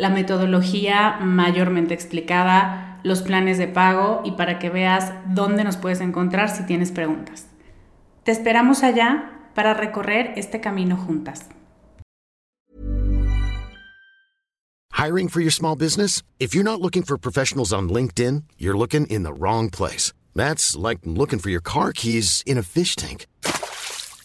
la metodología mayormente explicada, los planes de pago y para que veas dónde nos puedes encontrar si tienes preguntas. Te esperamos allá para recorrer este camino juntas. Hiring for your small business? If you're not looking for professionals on LinkedIn, you're looking in the wrong place. That's like looking for your car keys in a fish tank.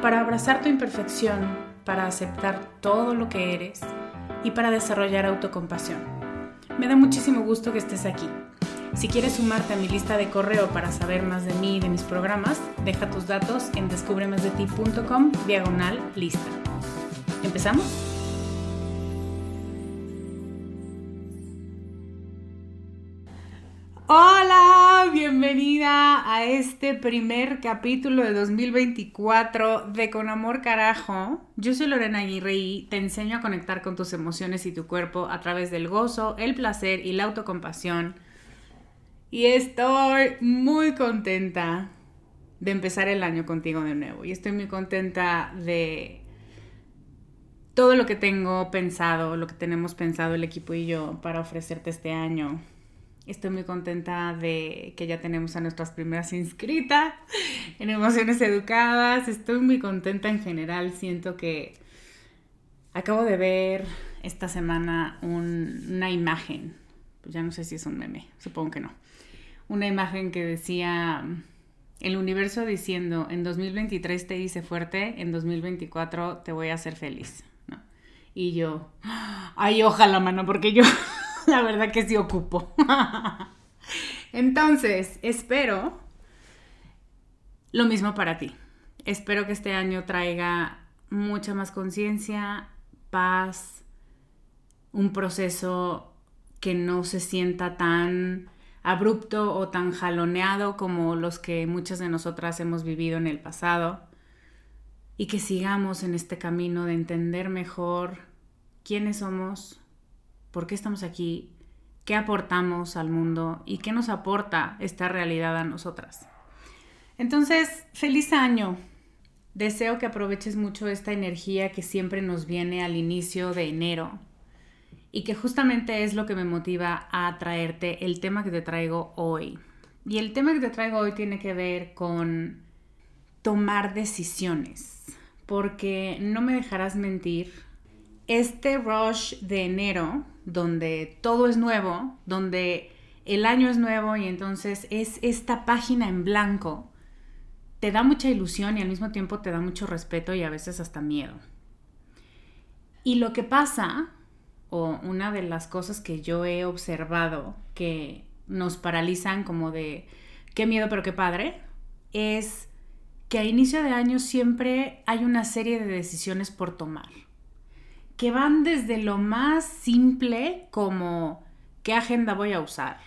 para abrazar tu imperfección, para aceptar todo lo que eres y para desarrollar autocompasión. Me da muchísimo gusto que estés aquí. Si quieres sumarte a mi lista de correo para saber más de mí y de mis programas, deja tus datos en descubremasdeti.com diagonal lista. ¿Empezamos? Bienvenida a este primer capítulo de 2024 de Con Amor Carajo. Yo soy Lorena Aguirre y te enseño a conectar con tus emociones y tu cuerpo a través del gozo, el placer y la autocompasión. Y estoy muy contenta de empezar el año contigo de nuevo. Y estoy muy contenta de todo lo que tengo pensado, lo que tenemos pensado el equipo y yo para ofrecerte este año Estoy muy contenta de que ya tenemos a nuestras primeras inscritas en Emociones Educadas. Estoy muy contenta en general. Siento que acabo de ver esta semana una imagen. Pues ya no sé si es un meme, supongo que no. Una imagen que decía el universo diciendo, en 2023 te hice fuerte, en 2024 te voy a hacer feliz. Y yo, ay, ojalá, mano, porque yo la verdad que sí ocupo. Entonces, espero lo mismo para ti. Espero que este año traiga mucha más conciencia, paz, un proceso que no se sienta tan abrupto o tan jaloneado como los que muchas de nosotras hemos vivido en el pasado y que sigamos en este camino de entender mejor quiénes somos, por qué estamos aquí, qué aportamos al mundo y qué nos aporta esta realidad a nosotras. Entonces, feliz año. Deseo que aproveches mucho esta energía que siempre nos viene al inicio de enero y que justamente es lo que me motiva a traerte el tema que te traigo hoy. Y el tema que te traigo hoy tiene que ver con tomar decisiones, porque no me dejarás mentir, este rush de enero, donde todo es nuevo, donde el año es nuevo y entonces es esta página en blanco, te da mucha ilusión y al mismo tiempo te da mucho respeto y a veces hasta miedo. Y lo que pasa, o una de las cosas que yo he observado que nos paralizan como de qué miedo pero qué padre, es que a inicio de año siempre hay una serie de decisiones por tomar, que van desde lo más simple como qué agenda voy a usar,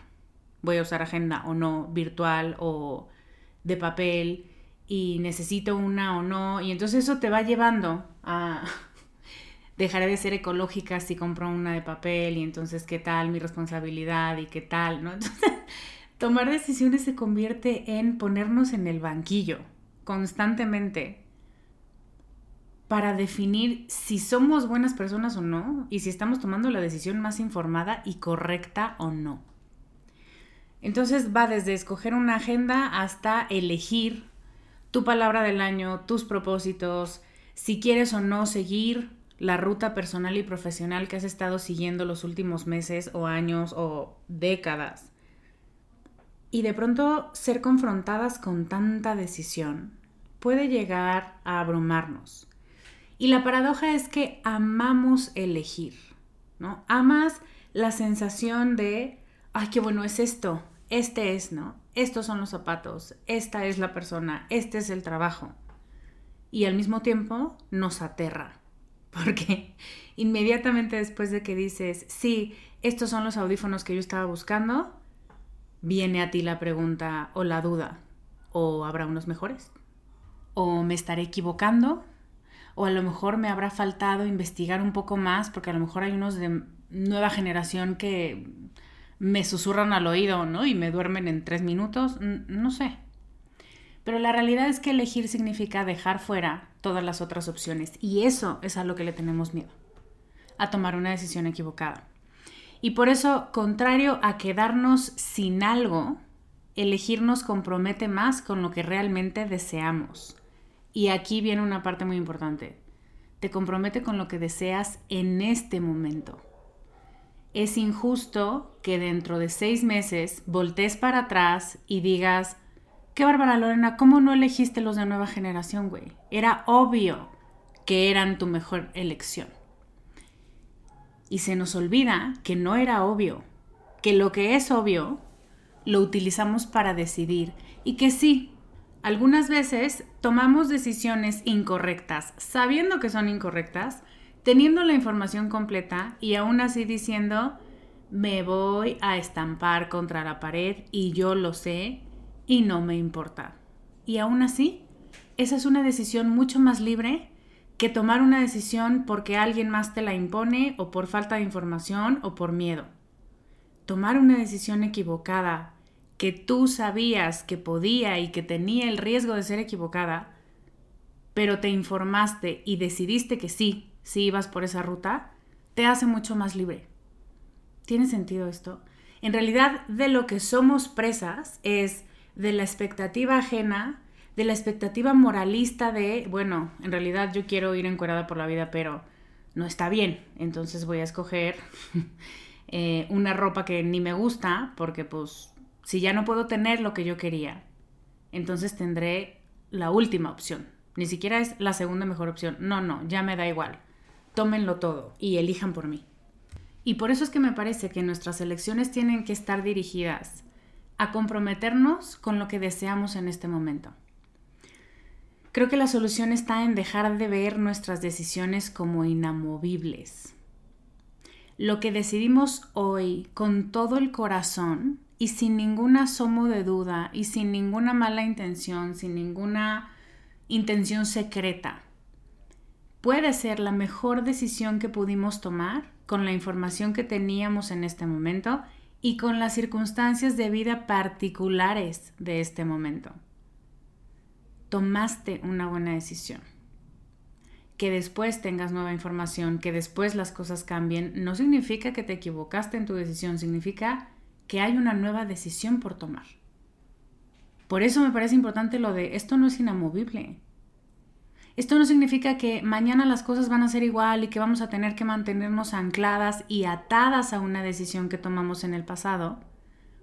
voy a usar agenda o no, virtual o de papel, y necesito una o no, y entonces eso te va llevando a dejaré de ser ecológica si compro una de papel y entonces qué tal mi responsabilidad y qué tal, ¿no? Entonces, tomar decisiones se convierte en ponernos en el banquillo constantemente para definir si somos buenas personas o no y si estamos tomando la decisión más informada y correcta o no. Entonces va desde escoger una agenda hasta elegir tu palabra del año, tus propósitos, si quieres o no seguir la ruta personal y profesional que has estado siguiendo los últimos meses o años o décadas. Y de pronto ser confrontadas con tanta decisión puede llegar a abrumarnos. Y la paradoja es que amamos elegir, ¿no? Amas la sensación de, ay, qué bueno es esto, este es, ¿no? Estos son los zapatos, esta es la persona, este es el trabajo. Y al mismo tiempo nos aterra porque inmediatamente después de que dices, sí, estos son los audífonos que yo estaba buscando, viene a ti la pregunta o la duda, o habrá unos mejores, o me estaré equivocando, o a lo mejor me habrá faltado investigar un poco más, porque a lo mejor hay unos de nueva generación que me susurran al oído, ¿no? Y me duermen en tres minutos, no sé. Pero la realidad es que elegir significa dejar fuera todas las otras opciones y eso es a lo que le tenemos miedo, a tomar una decisión equivocada. Y por eso, contrario a quedarnos sin algo, elegir nos compromete más con lo que realmente deseamos. Y aquí viene una parte muy importante. Te compromete con lo que deseas en este momento. Es injusto que dentro de seis meses voltees para atrás y digas, Qué bárbara, Lorena, ¿cómo no elegiste los de nueva generación, güey? Era obvio que eran tu mejor elección. Y se nos olvida que no era obvio, que lo que es obvio lo utilizamos para decidir y que sí, algunas veces tomamos decisiones incorrectas, sabiendo que son incorrectas, teniendo la información completa y aún así diciendo, me voy a estampar contra la pared y yo lo sé y no me importa. Y aún así, esa es una decisión mucho más libre que tomar una decisión porque alguien más te la impone o por falta de información o por miedo. Tomar una decisión equivocada que tú sabías que podía y que tenía el riesgo de ser equivocada, pero te informaste y decidiste que sí, si ibas por esa ruta, te hace mucho más libre. ¿Tiene sentido esto? En realidad, de lo que somos presas es de la expectativa ajena, de la expectativa moralista de, bueno, en realidad yo quiero ir encuerada por la vida, pero no está bien, entonces voy a escoger eh, una ropa que ni me gusta, porque pues si ya no puedo tener lo que yo quería, entonces tendré la última opción. Ni siquiera es la segunda mejor opción. No, no, ya me da igual. Tómenlo todo y elijan por mí. Y por eso es que me parece que nuestras elecciones tienen que estar dirigidas a comprometernos con lo que deseamos en este momento. Creo que la solución está en dejar de ver nuestras decisiones como inamovibles. Lo que decidimos hoy con todo el corazón y sin ningún asomo de duda y sin ninguna mala intención, sin ninguna intención secreta, puede ser la mejor decisión que pudimos tomar con la información que teníamos en este momento y con las circunstancias de vida particulares de este momento. Tomaste una buena decisión. Que después tengas nueva información, que después las cosas cambien, no significa que te equivocaste en tu decisión, significa que hay una nueva decisión por tomar. Por eso me parece importante lo de esto no es inamovible. Esto no significa que mañana las cosas van a ser igual y que vamos a tener que mantenernos ancladas y atadas a una decisión que tomamos en el pasado,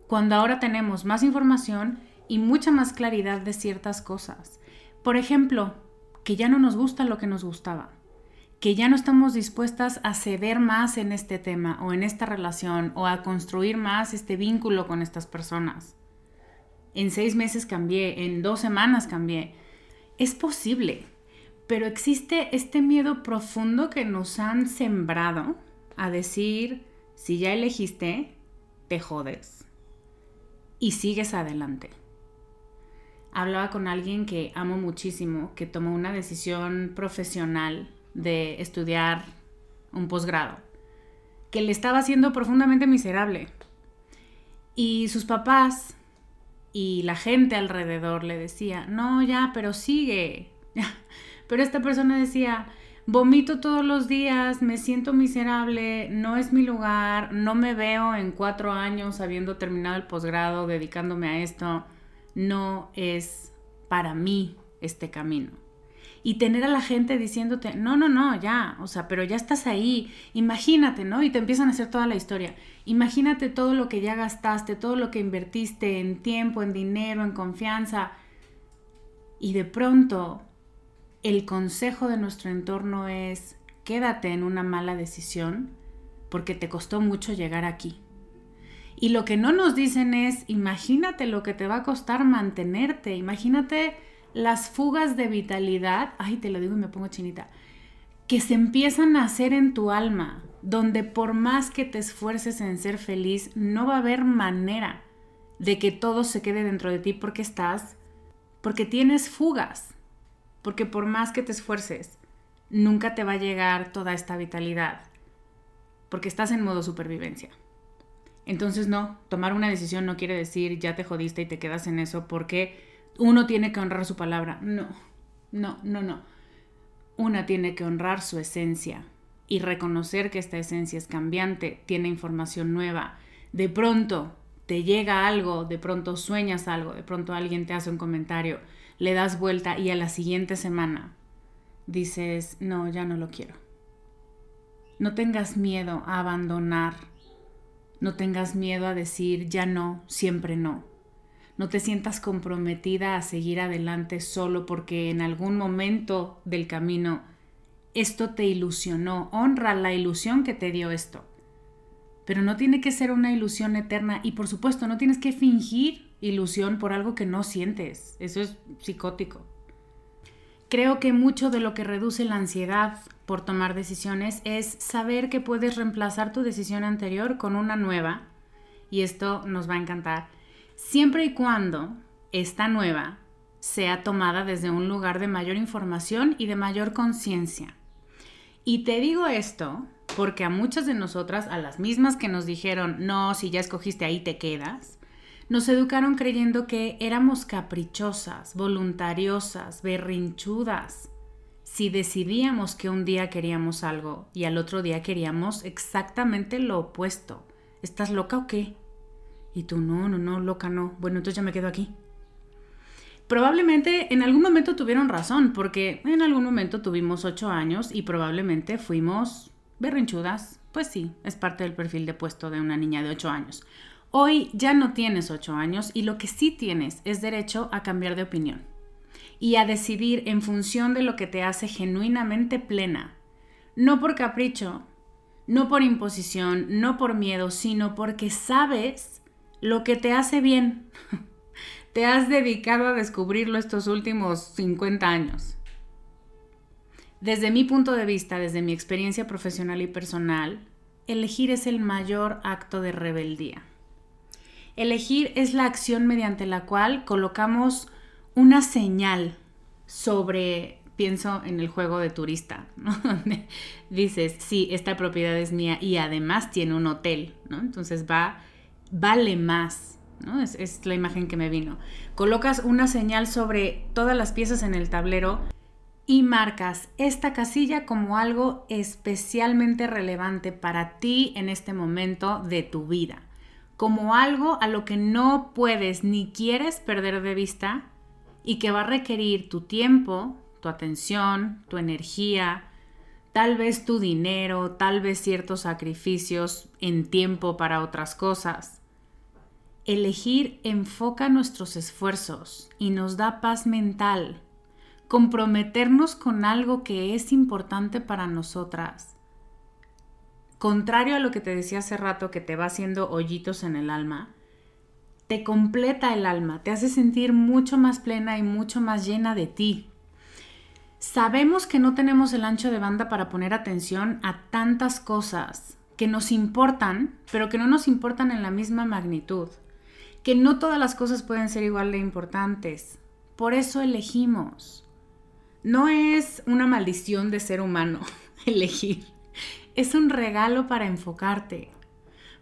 cuando ahora tenemos más información y mucha más claridad de ciertas cosas. Por ejemplo, que ya no nos gusta lo que nos gustaba, que ya no estamos dispuestas a ceder más en este tema o en esta relación o a construir más este vínculo con estas personas en seis meses cambié, en dos semanas cambié. Es posible, pero existe este miedo profundo que nos han sembrado a decir, si ya elegiste, te jodes y sigues adelante. Hablaba con alguien que amo muchísimo, que tomó una decisión profesional de estudiar un posgrado, que le estaba haciendo profundamente miserable. Y sus papás y la gente alrededor le decía, no, ya, pero sigue. pero esta persona decía, vomito todos los días, me siento miserable, no es mi lugar, no me veo en cuatro años habiendo terminado el posgrado, dedicándome a esto, no es para mí este camino y tener a la gente diciéndote, no, no, no, ya, o sea, pero ya estás ahí, imagínate, ¿no? Y te empiezan a hacer toda la historia. Imagínate todo lo que ya gastaste, todo lo que invertiste en tiempo, en dinero, en confianza. Y de pronto, el consejo de nuestro entorno es, quédate en una mala decisión porque te costó mucho llegar aquí. Y lo que no nos dicen es, imagínate lo que te va a costar mantenerte, imagínate las fugas de vitalidad, ay, te lo digo y me pongo chinita, que se empiezan a hacer en tu alma, donde por más que te esfuerces en ser feliz, no va a haber manera de que todo se quede dentro de ti porque estás, porque tienes fugas, porque por más que te esfuerces, nunca te va a llegar toda esta vitalidad, porque estás en modo supervivencia. Entonces no, tomar una decisión no quiere decir ya te jodiste y te quedas en eso porque uno tiene que honrar su palabra. No, no, no, no. Una tiene que honrar su esencia y reconocer que esta esencia es cambiante, tiene información nueva. De pronto te llega algo, de pronto sueñas algo, de pronto alguien te hace un comentario, le das vuelta y a la siguiente semana dices, no, ya no lo quiero. No tengas miedo a abandonar, no tengas miedo a decir, ya no, siempre no. No te sientas comprometida a seguir adelante solo porque en algún momento del camino esto te ilusionó. Honra la ilusión que te dio esto. Pero no tiene que ser una ilusión eterna y por supuesto no tienes que fingir ilusión por algo que no sientes. Eso es psicótico. Creo que mucho de lo que reduce la ansiedad por tomar decisiones es saber que puedes reemplazar tu decisión anterior con una nueva, y esto nos va a encantar, siempre y cuando esta nueva sea tomada desde un lugar de mayor información y de mayor conciencia. Y te digo esto porque a muchas de nosotras, a las mismas que nos dijeron, no, si ya escogiste ahí te quedas, nos educaron creyendo que éramos caprichosas, voluntariosas, berrinchudas. Si decidíamos que un día queríamos algo y al otro día queríamos exactamente lo opuesto, ¿estás loca o qué? Y tú, no, no, no, loca, no. Bueno, entonces ya me quedo aquí. Probablemente en algún momento tuvieron razón, porque en algún momento tuvimos ocho años y probablemente fuimos berrinchudas. Pues sí, es parte del perfil de puesto de una niña de ocho años. Hoy ya no tienes ocho años y lo que sí tienes es derecho a cambiar de opinión y a decidir en función de lo que te hace genuinamente plena. No por capricho, no por imposición, no por miedo, sino porque sabes lo que te hace bien. te has dedicado a descubrirlo estos últimos 50 años. Desde mi punto de vista, desde mi experiencia profesional y personal, elegir es el mayor acto de rebeldía. Elegir es la acción mediante la cual colocamos una señal sobre, pienso en el juego de turista, donde dices, sí, esta propiedad es mía y además tiene un hotel. Entonces va vale más. ¿no? Es, es la imagen que me vino. Colocas una señal sobre todas las piezas en el tablero y marcas esta casilla como algo especialmente relevante para ti en este momento de tu vida, como algo a lo que no puedes ni quieres perder de vista y que va a requerir tu tiempo, tu atención, tu energía, tal vez tu dinero, tal vez ciertos sacrificios en tiempo para otras cosas. Elegir enfoca nuestros esfuerzos y nos da paz mental. Comprometernos con algo que es importante para nosotras. Contrario a lo que te decía hace rato que te va haciendo hoyitos en el alma, te completa el alma, te hace sentir mucho más plena y mucho más llena de ti. Sabemos que no tenemos el ancho de banda para poner atención a tantas cosas que nos importan, pero que no nos importan en la misma magnitud, que no todas las cosas pueden ser igual de importantes. Por eso elegimos. No es una maldición de ser humano elegir, es un regalo para enfocarte,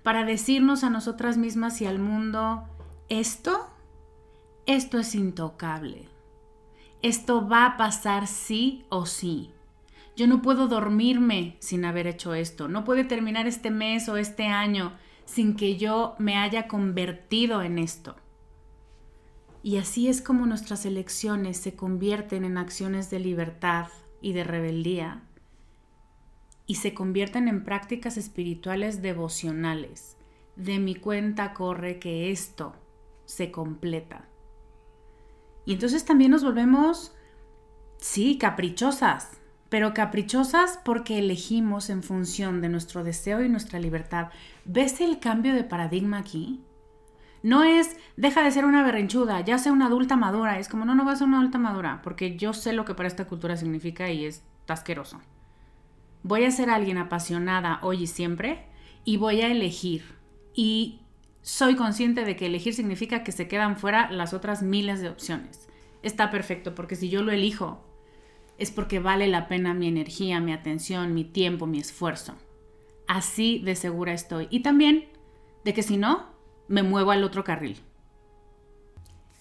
para decirnos a nosotras mismas y al mundo, esto, esto es intocable. Esto va a pasar sí o sí. Yo no puedo dormirme sin haber hecho esto. No puede terminar este mes o este año sin que yo me haya convertido en esto. Y así es como nuestras elecciones se convierten en acciones de libertad y de rebeldía y se convierten en prácticas espirituales devocionales. De mi cuenta corre que esto se completa. Y entonces también nos volvemos, sí, caprichosas, pero caprichosas porque elegimos en función de nuestro deseo y nuestra libertad. ¿Ves el cambio de paradigma aquí? No es, deja de ser una berrinchuda, ya sea una adulta madura. Es como, no, no vas a ser una adulta madura, porque yo sé lo que para esta cultura significa y es asqueroso. Voy a ser alguien apasionada hoy y siempre y voy a elegir. Y soy consciente de que elegir significa que se quedan fuera las otras miles de opciones. Está perfecto, porque si yo lo elijo, es porque vale la pena mi energía, mi atención, mi tiempo, mi esfuerzo. Así de segura estoy. Y también de que si no, me muevo al otro carril.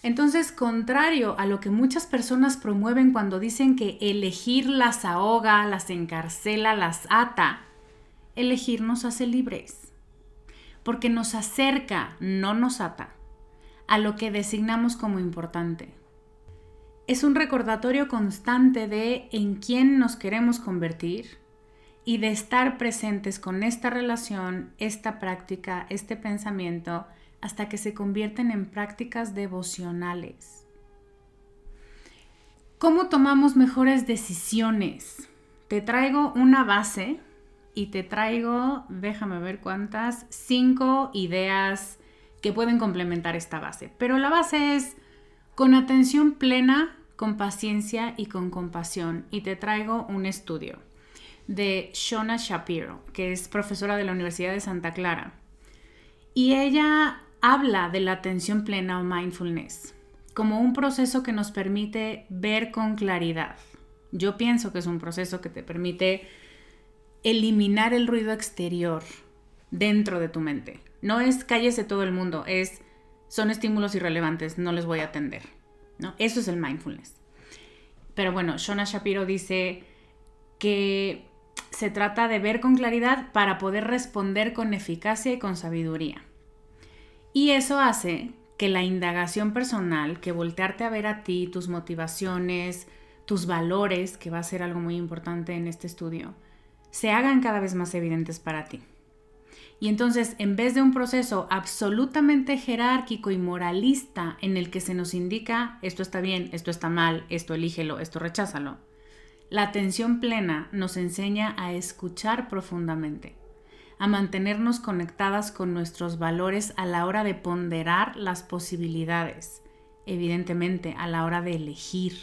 Entonces, contrario a lo que muchas personas promueven cuando dicen que elegir las ahoga, las encarcela, las ata, elegir nos hace libres porque nos acerca, no nos ata, a lo que designamos como importante. Es un recordatorio constante de en quién nos queremos convertir y de estar presentes con esta relación, esta práctica, este pensamiento, hasta que se convierten en prácticas devocionales. ¿Cómo tomamos mejores decisiones? Te traigo una base y te traigo, déjame ver cuántas, cinco ideas que pueden complementar esta base. Pero la base es con atención plena, con paciencia y con compasión. Y te traigo un estudio de Shona Shapiro, que es profesora de la Universidad de Santa Clara. Y ella habla de la atención plena o mindfulness como un proceso que nos permite ver con claridad. Yo pienso que es un proceso que te permite eliminar el ruido exterior dentro de tu mente. No es cállese todo el mundo, es son estímulos irrelevantes, no les voy a atender. ¿no? Eso es el mindfulness. Pero bueno, Shona Shapiro dice que se trata de ver con claridad para poder responder con eficacia y con sabiduría. Y eso hace que la indagación personal, que voltearte a ver a ti, tus motivaciones, tus valores, que va a ser algo muy importante en este estudio, se hagan cada vez más evidentes para ti. Y entonces, en vez de un proceso absolutamente jerárquico y moralista en el que se nos indica esto está bien, esto está mal, esto elígelo, esto recházalo, la atención plena nos enseña a escuchar profundamente, a mantenernos conectadas con nuestros valores a la hora de ponderar las posibilidades, evidentemente a la hora de elegir.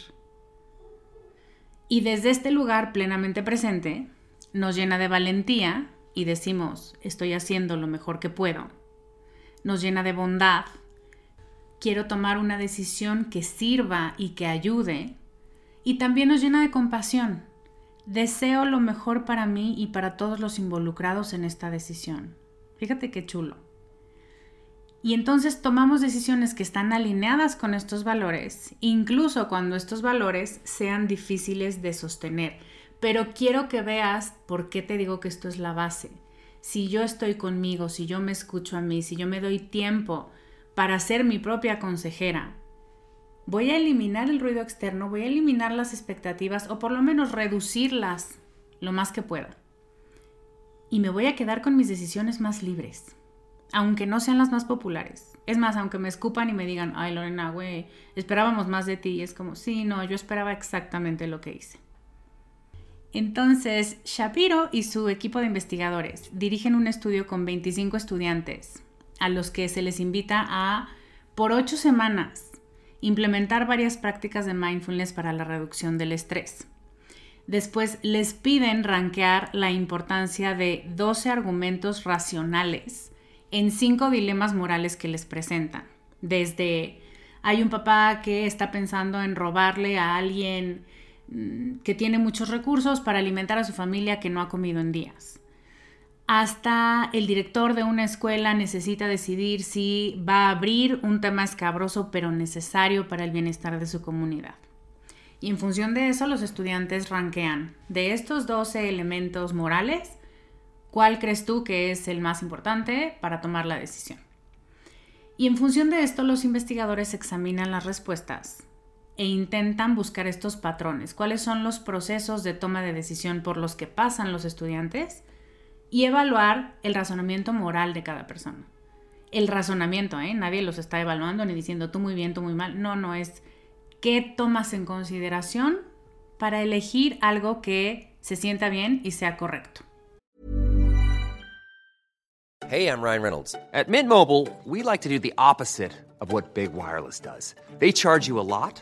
Y desde este lugar plenamente presente, nos llena de valentía y decimos, estoy haciendo lo mejor que puedo. Nos llena de bondad. Quiero tomar una decisión que sirva y que ayude. Y también nos llena de compasión. Deseo lo mejor para mí y para todos los involucrados en esta decisión. Fíjate qué chulo. Y entonces tomamos decisiones que están alineadas con estos valores, incluso cuando estos valores sean difíciles de sostener pero quiero que veas por qué te digo que esto es la base. Si yo estoy conmigo, si yo me escucho a mí, si yo me doy tiempo para ser mi propia consejera, voy a eliminar el ruido externo, voy a eliminar las expectativas o por lo menos reducirlas lo más que pueda. Y me voy a quedar con mis decisiones más libres, aunque no sean las más populares. Es más, aunque me escupan y me digan, ay Lorena, güey, esperábamos más de ti. Y es como, sí, no, yo esperaba exactamente lo que hice. Entonces, Shapiro y su equipo de investigadores dirigen un estudio con 25 estudiantes a los que se les invita a por ocho semanas implementar varias prácticas de mindfulness para la reducción del estrés. Después les piden rankear la importancia de 12 argumentos racionales en cinco dilemas morales que les presentan. Desde hay un papá que está pensando en robarle a alguien que tiene muchos recursos para alimentar a su familia que no ha comido en días. Hasta el director de una escuela necesita decidir si va a abrir un tema escabroso pero necesario para el bienestar de su comunidad. Y en función de eso los estudiantes ranquean de estos 12 elementos morales, ¿cuál crees tú que es el más importante para tomar la decisión? Y en función de esto los investigadores examinan las respuestas e intentan buscar estos patrones, cuáles son los procesos de toma de decisión por los que pasan los estudiantes y evaluar el razonamiento moral de cada persona. El razonamiento, ¿eh? Nadie los está evaluando ni diciendo tú muy bien, tú muy mal. No, no es qué tomas en consideración para elegir algo que se sienta bien y sea correcto. Hey, I'm Ryan Reynolds. At Mint Mobile, we like to do the opposite of what Big Wireless does. They charge you a lot,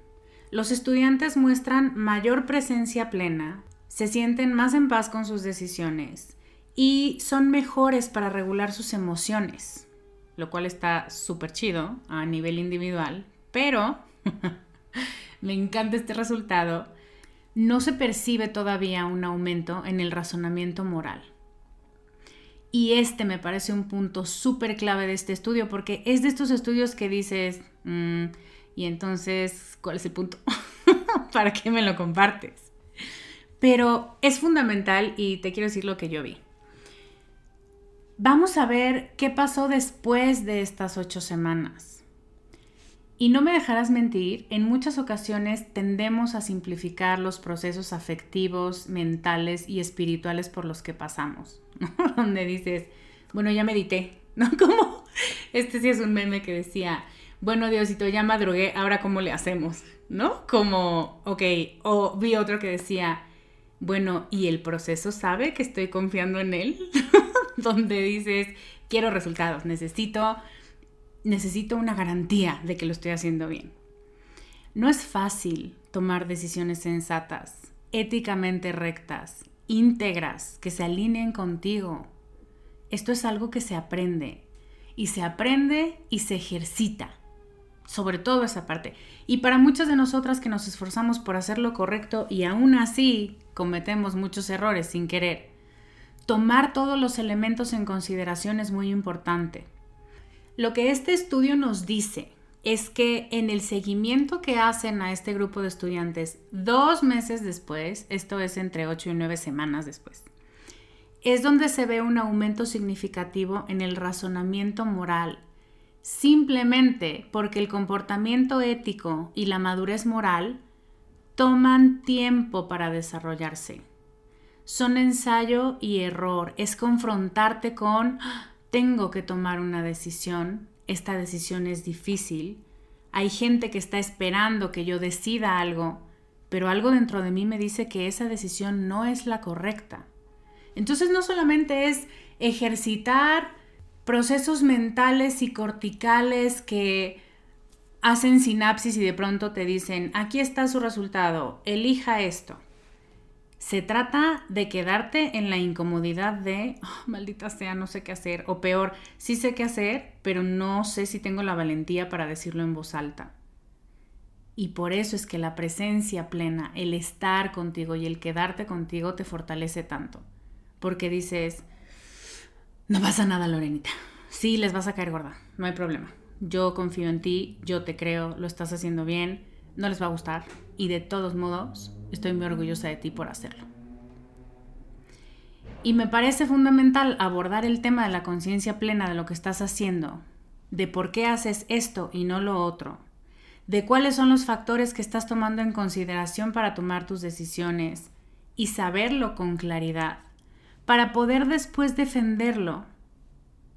los estudiantes muestran mayor presencia plena, se sienten más en paz con sus decisiones y son mejores para regular sus emociones, lo cual está súper chido a nivel individual, pero me encanta este resultado, no se percibe todavía un aumento en el razonamiento moral. Y este me parece un punto súper clave de este estudio, porque es de estos estudios que dices, mm, y entonces, ¿cuál es el punto? ¿Para qué me lo compartes? Pero es fundamental y te quiero decir lo que yo vi. Vamos a ver qué pasó después de estas ocho semanas. Y no me dejarás mentir, en muchas ocasiones tendemos a simplificar los procesos afectivos, mentales y espirituales por los que pasamos, Donde dices, bueno, ya medité, ¿no? Como, este sí es un meme que decía, bueno, Diosito, ya madrugué, ahora cómo le hacemos, ¿no? Como, ok, o vi otro que decía, bueno, ¿y el proceso sabe que estoy confiando en él? Donde dices, quiero resultados, necesito necesito una garantía de que lo estoy haciendo bien. No es fácil tomar decisiones sensatas, éticamente rectas, íntegras, que se alineen contigo. Esto es algo que se aprende y se aprende y se ejercita, sobre todo esa parte. Y para muchas de nosotras que nos esforzamos por hacer lo correcto y aún así cometemos muchos errores sin querer, tomar todos los elementos en consideración es muy importante. Lo que este estudio nos dice es que en el seguimiento que hacen a este grupo de estudiantes dos meses después, esto es entre ocho y nueve semanas después, es donde se ve un aumento significativo en el razonamiento moral, simplemente porque el comportamiento ético y la madurez moral toman tiempo para desarrollarse. Son ensayo y error, es confrontarte con tengo que tomar una decisión, esta decisión es difícil, hay gente que está esperando que yo decida algo, pero algo dentro de mí me dice que esa decisión no es la correcta. Entonces no solamente es ejercitar procesos mentales y corticales que hacen sinapsis y de pronto te dicen, aquí está su resultado, elija esto. Se trata de quedarte en la incomodidad de, oh, maldita sea, no sé qué hacer, o peor, sí sé qué hacer, pero no sé si tengo la valentía para decirlo en voz alta. Y por eso es que la presencia plena, el estar contigo y el quedarte contigo te fortalece tanto. Porque dices, no pasa nada, Lorenita. Sí, les vas a caer gorda, no hay problema. Yo confío en ti, yo te creo, lo estás haciendo bien, no les va a gustar y de todos modos estoy muy orgullosa de ti por hacerlo. Y me parece fundamental abordar el tema de la conciencia plena de lo que estás haciendo, de por qué haces esto y no lo otro, de cuáles son los factores que estás tomando en consideración para tomar tus decisiones y saberlo con claridad, para poder después defenderlo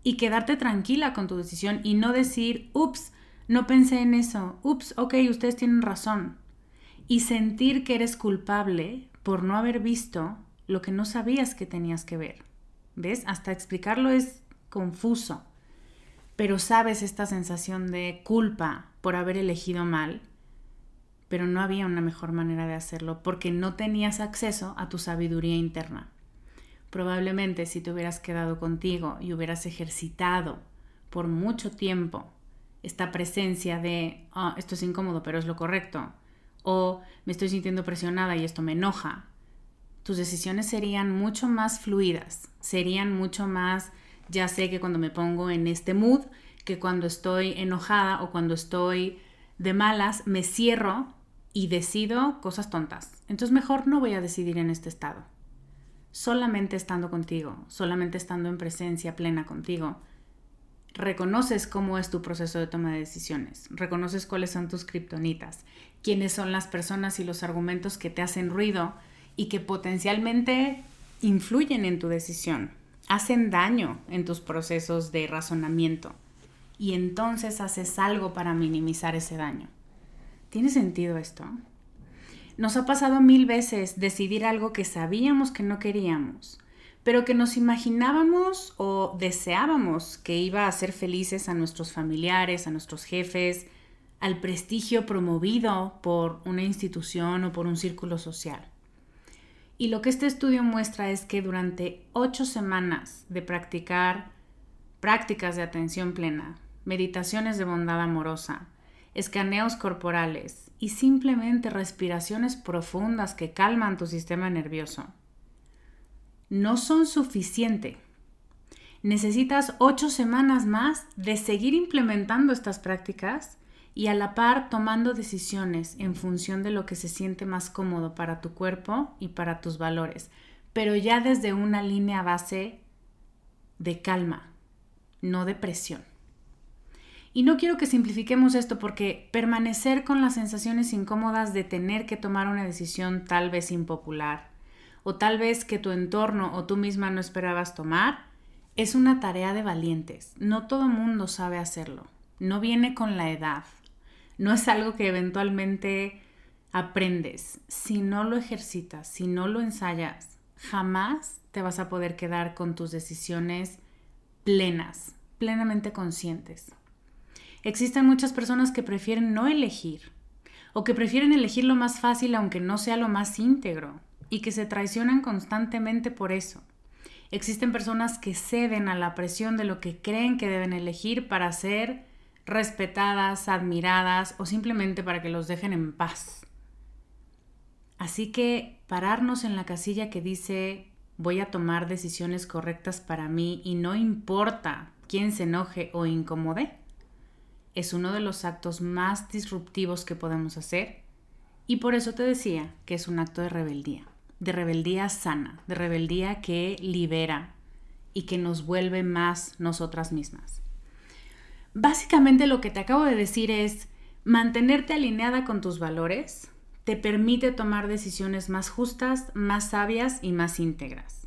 y quedarte tranquila con tu decisión y no decir, ups, no pensé en eso, ups, ok, ustedes tienen razón, y sentir que eres culpable por no haber visto lo que no sabías que tenías que ver. ¿Ves? Hasta explicarlo es confuso, pero sabes esta sensación de culpa por haber elegido mal, pero no había una mejor manera de hacerlo porque no tenías acceso a tu sabiduría interna. Probablemente si te hubieras quedado contigo y hubieras ejercitado por mucho tiempo esta presencia de, ah, esto es incómodo, pero es lo correcto, o me estoy sintiendo presionada y esto me enoja, tus decisiones serían mucho más fluidas, serían mucho más, ya sé que cuando me pongo en este mood, que cuando estoy enojada o cuando estoy de malas, me cierro y decido cosas tontas. Entonces mejor no voy a decidir en este estado. Solamente estando contigo, solamente estando en presencia plena contigo, reconoces cómo es tu proceso de toma de decisiones, reconoces cuáles son tus kriptonitas, quiénes son las personas y los argumentos que te hacen ruido y que potencialmente influyen en tu decisión, hacen daño en tus procesos de razonamiento y entonces haces algo para minimizar ese daño. ¿Tiene sentido esto? Nos ha pasado mil veces decidir algo que sabíamos que no queríamos, pero que nos imaginábamos o deseábamos que iba a hacer felices a nuestros familiares, a nuestros jefes, al prestigio promovido por una institución o por un círculo social. Y lo que este estudio muestra es que durante ocho semanas de practicar prácticas de atención plena, meditaciones de bondad amorosa, escaneos corporales y simplemente respiraciones profundas que calman tu sistema nervioso, no son suficiente. Necesitas ocho semanas más de seguir implementando estas prácticas y a la par tomando decisiones en función de lo que se siente más cómodo para tu cuerpo y para tus valores, pero ya desde una línea base de calma, no de presión. Y no quiero que simplifiquemos esto porque permanecer con las sensaciones incómodas de tener que tomar una decisión tal vez impopular o tal vez que tu entorno o tú misma no esperabas tomar es una tarea de valientes. No todo mundo sabe hacerlo. No viene con la edad, no es algo que eventualmente aprendes. Si no lo ejercitas, si no lo ensayas, jamás te vas a poder quedar con tus decisiones plenas, plenamente conscientes. Existen muchas personas que prefieren no elegir o que prefieren elegir lo más fácil aunque no sea lo más íntegro y que se traicionan constantemente por eso. Existen personas que ceden a la presión de lo que creen que deben elegir para ser respetadas, admiradas o simplemente para que los dejen en paz. Así que pararnos en la casilla que dice voy a tomar decisiones correctas para mí y no importa quién se enoje o incomode, es uno de los actos más disruptivos que podemos hacer y por eso te decía que es un acto de rebeldía, de rebeldía sana, de rebeldía que libera y que nos vuelve más nosotras mismas. Básicamente lo que te acabo de decir es, mantenerte alineada con tus valores te permite tomar decisiones más justas, más sabias y más íntegras.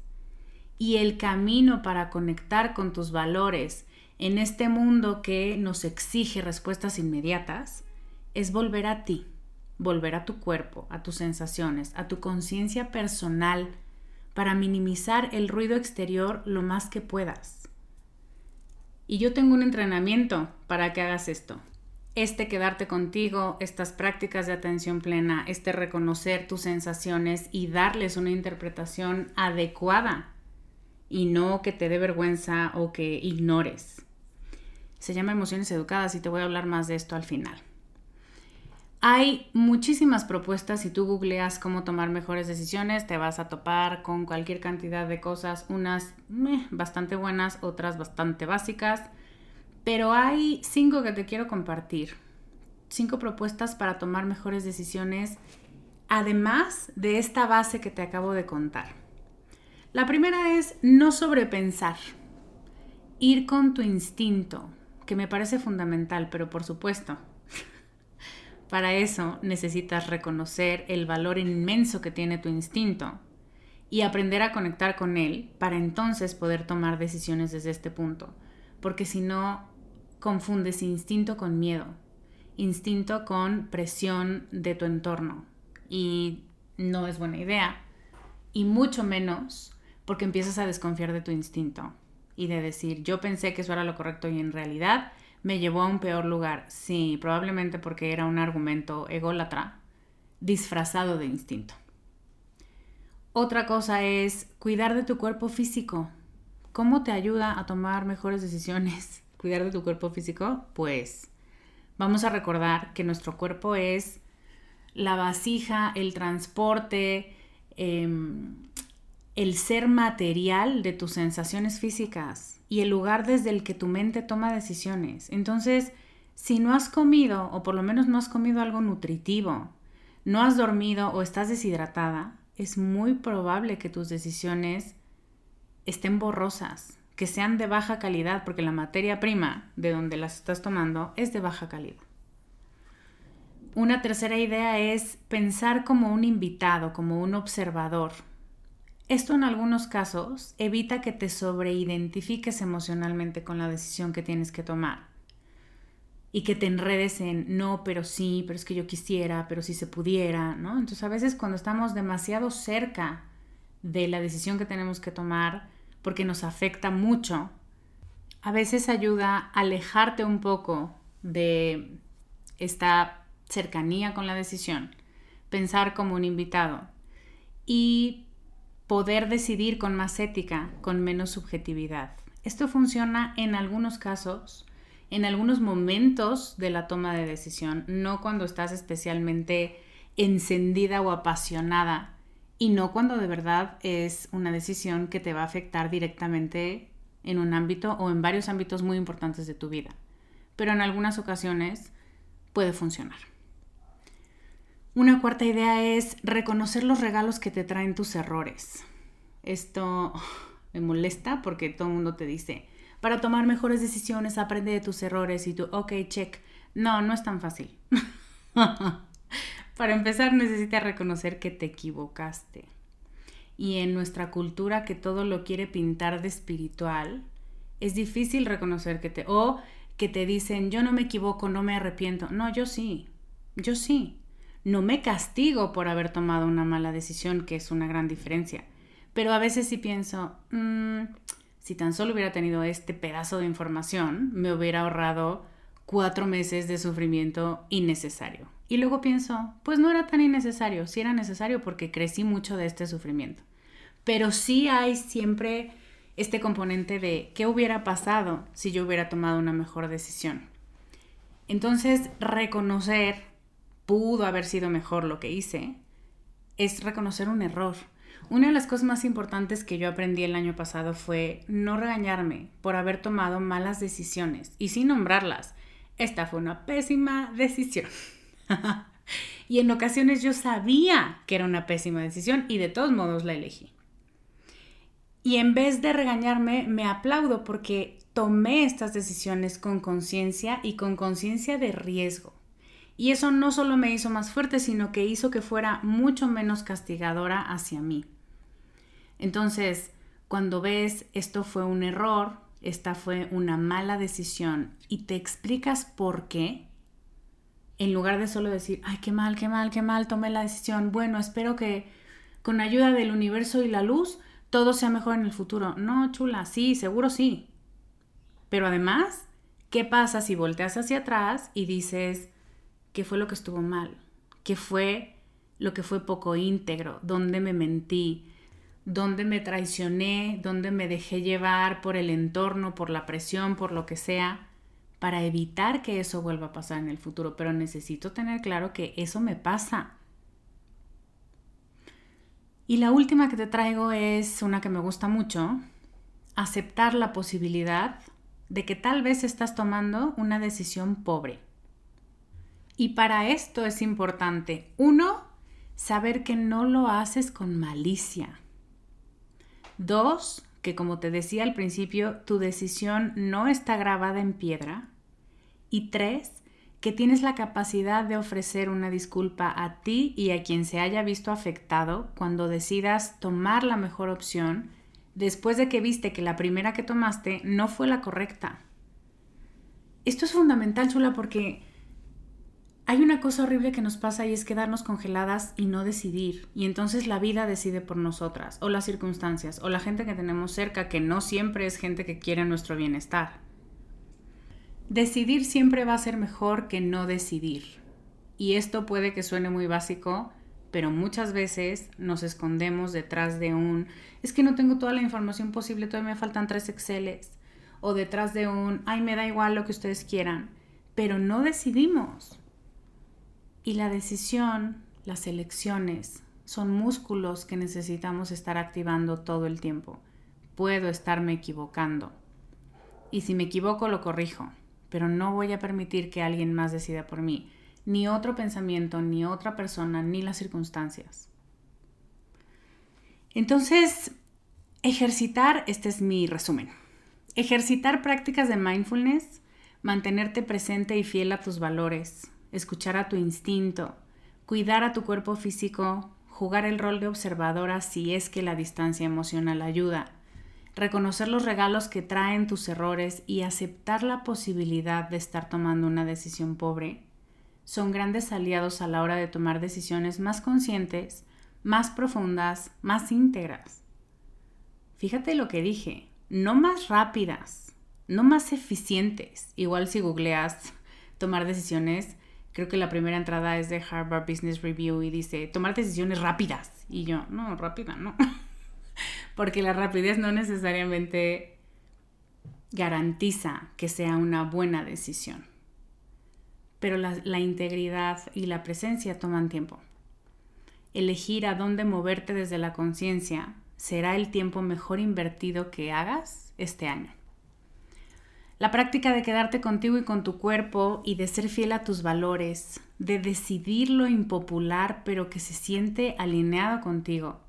Y el camino para conectar con tus valores en este mundo que nos exige respuestas inmediatas es volver a ti, volver a tu cuerpo, a tus sensaciones, a tu conciencia personal para minimizar el ruido exterior lo más que puedas. Y yo tengo un entrenamiento para que hagas esto. Este quedarte contigo, estas prácticas de atención plena, este reconocer tus sensaciones y darles una interpretación adecuada y no que te dé vergüenza o que ignores. Se llama emociones educadas y te voy a hablar más de esto al final. Hay muchísimas propuestas. Si tú googleas cómo tomar mejores decisiones, te vas a topar con cualquier cantidad de cosas, unas bastante buenas, otras bastante básicas. Pero hay cinco que te quiero compartir. Cinco propuestas para tomar mejores decisiones, además de esta base que te acabo de contar. La primera es no sobrepensar. Ir con tu instinto, que me parece fundamental, pero por supuesto, Para eso necesitas reconocer el valor inmenso que tiene tu instinto y aprender a conectar con él para entonces poder tomar decisiones desde este punto. Porque si no, confundes instinto con miedo, instinto con presión de tu entorno y no es buena idea. Y mucho menos porque empiezas a desconfiar de tu instinto y de decir, yo pensé que eso era lo correcto y en realidad me llevó a un peor lugar. Sí, probablemente porque era un argumento ególatra disfrazado de instinto. Otra cosa es cuidar de tu cuerpo físico. ¿Cómo te ayuda a tomar mejores decisiones? Cuidar de tu cuerpo físico, pues vamos a recordar que nuestro cuerpo es la vasija, el transporte, em, el ser material de tus sensaciones físicas y el lugar desde el que tu mente toma decisiones. Entonces, si no has comido, o por lo menos no has comido algo nutritivo, no has dormido o estás deshidratada, es muy probable que tus decisiones estén borrosas, que sean de baja calidad, porque la materia prima de donde las estás tomando es de baja calidad. Una tercera idea es pensar como un invitado, como un observador, esto en algunos casos evita que te sobreidentifiques emocionalmente con la decisión que tienes que tomar y que te enredes en no, pero sí, pero es que yo quisiera, pero si se pudiera, ¿no? Entonces a veces cuando estamos demasiado cerca de la decisión que tenemos que tomar porque nos afecta mucho, a veces ayuda a alejarte un poco de esta cercanía con la decisión, pensar como un invitado y poder decidir con más ética, con menos subjetividad. Esto funciona en algunos casos, en algunos momentos de la toma de decisión, no cuando estás especialmente encendida o apasionada y no cuando de verdad es una decisión que te va a afectar directamente en un ámbito o en varios ámbitos muy importantes de tu vida. Pero en algunas ocasiones puede funcionar. Una cuarta idea es reconocer los regalos que te traen tus errores. Esto me molesta porque todo el mundo te dice, para tomar mejores decisiones aprende de tus errores y tú, ok, check. No, no es tan fácil. para empezar necesitas reconocer que te equivocaste. Y en nuestra cultura que todo lo quiere pintar de espiritual, es difícil reconocer que te... o que te dicen, yo no me equivoco, no me arrepiento. No, yo sí, yo sí no me castigo por haber tomado una mala decisión, que es una gran diferencia. Pero a veces sí pienso, mm, si tan solo hubiera tenido este pedazo de información, me hubiera ahorrado cuatro meses de sufrimiento innecesario. Y luego pienso, pues no era tan innecesario, sí era necesario porque crecí mucho de este sufrimiento. Pero sí hay siempre este componente de qué hubiera pasado si yo hubiera tomado una mejor decisión. Entonces, reconocer pudo haber sido mejor lo que hice, es reconocer un error. Una de las cosas más importantes que yo aprendí el año pasado fue no regañarme por haber tomado malas decisiones y sin nombrarlas. Esta fue una pésima decisión. y en ocasiones yo sabía que era una pésima decisión y de todos modos la elegí. Y en vez de regañarme, me aplaudo porque tomé estas decisiones con conciencia y con conciencia de riesgo. Y eso no solo me hizo más fuerte, sino que hizo que fuera mucho menos castigadora hacia mí. Entonces, cuando ves esto fue un error, esta fue una mala decisión y te explicas por qué, en lugar de solo decir, ay, qué mal, qué mal, qué mal, tomé la decisión, bueno, espero que con ayuda del universo y la luz todo sea mejor en el futuro. No, chula, sí, seguro sí. Pero además, ¿qué pasa si volteas hacia atrás y dices, qué fue lo que estuvo mal, qué fue lo que fue poco íntegro, dónde me mentí, dónde me traicioné, dónde me dejé llevar por el entorno, por la presión, por lo que sea, para evitar que eso vuelva a pasar en el futuro. Pero necesito tener claro que eso me pasa. Y la última que te traigo es una que me gusta mucho, aceptar la posibilidad de que tal vez estás tomando una decisión pobre. Y para esto es importante, uno, saber que no lo haces con malicia. Dos, que como te decía al principio, tu decisión no está grabada en piedra. Y tres, que tienes la capacidad de ofrecer una disculpa a ti y a quien se haya visto afectado cuando decidas tomar la mejor opción después de que viste que la primera que tomaste no fue la correcta. Esto es fundamental, chula, porque hay una cosa horrible que nos pasa y es quedarnos congeladas y no decidir. Y entonces la vida decide por nosotras, o las circunstancias, o la gente que tenemos cerca, que no siempre es gente que quiere nuestro bienestar. Decidir siempre va a ser mejor que no decidir. Y esto puede que suene muy básico, pero muchas veces nos escondemos detrás de un es que no tengo toda la información posible, todavía me faltan tres Exceles, o detrás de un ay, me da igual lo que ustedes quieran, pero no decidimos. Y la decisión, las elecciones, son músculos que necesitamos estar activando todo el tiempo. Puedo estarme equivocando. Y si me equivoco, lo corrijo, pero no voy a permitir que alguien más decida por mí ni otro pensamiento, ni otra persona, ni las circunstancias. Entonces, ejercitar, este es mi resumen. Ejercitar prácticas de mindfulness, mantenerte presente y fiel a tus valores, escuchar a tu instinto, cuidar a tu cuerpo físico, jugar el rol de observadora si es que la distancia emocional ayuda, reconocer los regalos que traen tus errores y aceptar la posibilidad de estar tomando una decisión pobre, son grandes aliados a la hora de tomar decisiones más conscientes, más profundas, más íntegras. Fíjate lo que dije, no más rápidas, no más eficientes. Igual si googleas tomar decisiones, creo que la primera entrada es de Harvard Business Review y dice tomar decisiones rápidas. Y yo, no, rápida, no. Porque la rapidez no necesariamente garantiza que sea una buena decisión pero la, integridad y la presencia toman tiempo. Elegir a dónde moverte desde la conciencia será el tiempo mejor invertido que hagas este año. La práctica de quedarte contigo y con tu cuerpo y de ser fiel a tus valores, de decidir lo impopular pero que se siente alineado contigo,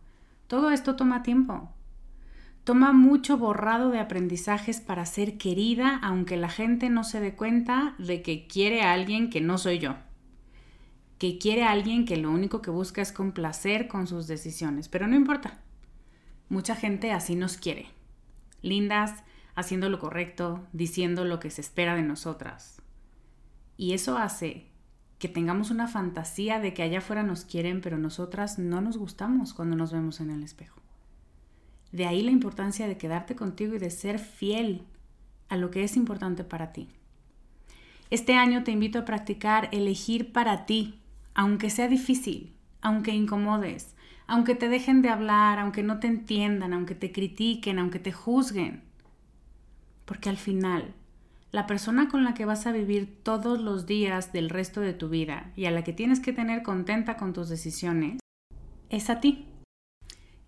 todo esto toma tiempo. Toma mucho borrado de aprendizajes para ser querida, aunque la gente no se dé cuenta de que quiere a alguien que no soy yo. Que quiere a alguien que lo único que busca es complacer con sus decisiones. Pero no importa. Mucha gente así nos quiere. Lindas, haciendo lo correcto, diciendo lo que se espera de nosotras. Y eso hace que tengamos una fantasía de que allá afuera nos quieren, pero nosotras no nos gustamos cuando nos vemos en el espejo. De ahí la importancia de quedarte contigo y de ser fiel a lo que es importante para ti. Este año te invito a practicar elegir para ti, aunque sea difícil, aunque incomodes, aunque te dejen de hablar, aunque no te entiendan, aunque te critiquen, aunque te juzguen. Porque al final, la persona con la que vas a vivir todos los días del resto de tu vida y a la que tienes que tener contenta con tus decisiones, es a ti.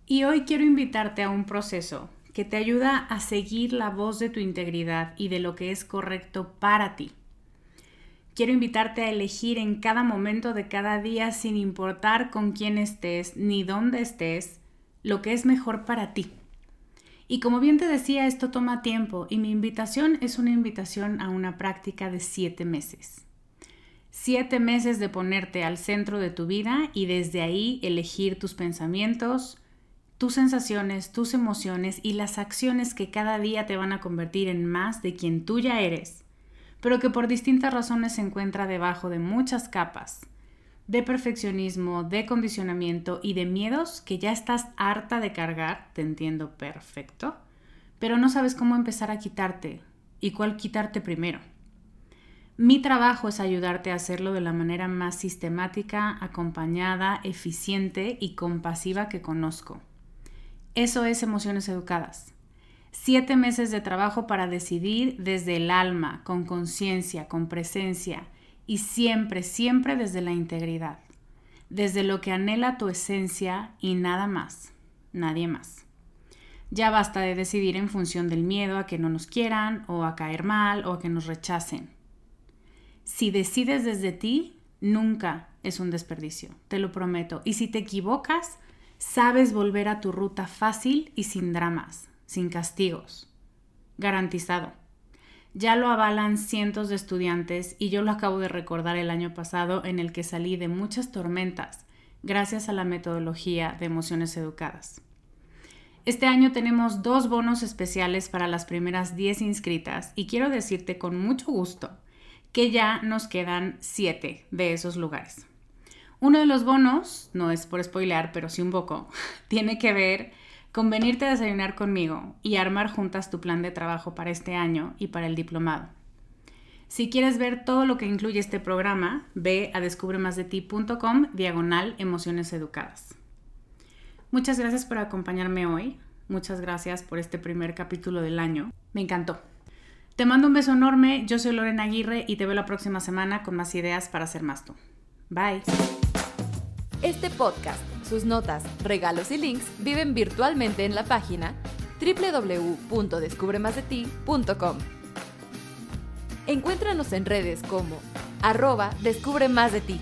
Y hoy quiero invitarte a un proceso que te ayuda a seguir la voz de tu integridad y de lo que es correcto para ti. Quiero invitarte a elegir en cada momento de cada día, sin importar con quién estés ni dónde estés, lo que es mejor para ti. Y como bien te decía, esto toma tiempo y mi invitación es una invitación a una práctica de siete meses. Siete meses de ponerte al centro de tu vida y desde ahí elegir tus pensamientos, tus sensaciones, tus emociones y las acciones que cada día te van a convertir en más de quien tú ya eres, pero que por distintas razones se encuentra debajo de muchas capas de perfeccionismo, de condicionamiento y de miedos que ya estás harta de cargar, te entiendo perfecto, pero no sabes cómo empezar a quitarte y cuál quitarte primero. Mi trabajo es ayudarte a hacerlo de la manera más sistemática, acompañada, eficiente y compasiva que conozco. Eso es emociones educadas. Siete meses de trabajo para decidir desde el alma, con conciencia, con presencia y siempre, siempre desde la integridad, desde lo que anhela tu esencia y nada más, nadie más. Ya basta de decidir en función del miedo a que no nos quieran o a caer mal o a que nos rechacen. Si decides desde ti, nunca es un desperdicio, te lo prometo. Y si te equivocas, sabes volver a tu ruta fácil y sin dramas, sin castigos. Garantizado. Ya lo avalan cientos de estudiantes y yo lo acabo de recordar el año pasado en el que salí de muchas tormentas gracias a la metodología de emociones educadas. Este año tenemos dos bonos especiales para las primeras 10 inscritas y quiero decirte con mucho gusto que ya nos quedan 7 de esos lugares. Uno de los bonos, no es por spoilear, pero sí un poco, tiene que ver con venirte a desayunar conmigo y armar juntas tu plan de trabajo para este año y para el diplomado. Si quieres ver todo lo que incluye este programa, ve a descubremasdeti.com diagonal emociones educadas. Muchas gracias por acompañarme hoy. Muchas gracias por este primer capítulo del año. Me encantó. Te mando un beso enorme. Yo soy Lorena Aguirre y te veo la próxima semana con más ideas para ser más tú. Bye. Este podcast sus notas, regalos y links viven virtualmente en la página www.descubremasdeti.com. Encuéntranos en redes como arroba Descubre Más de Ti.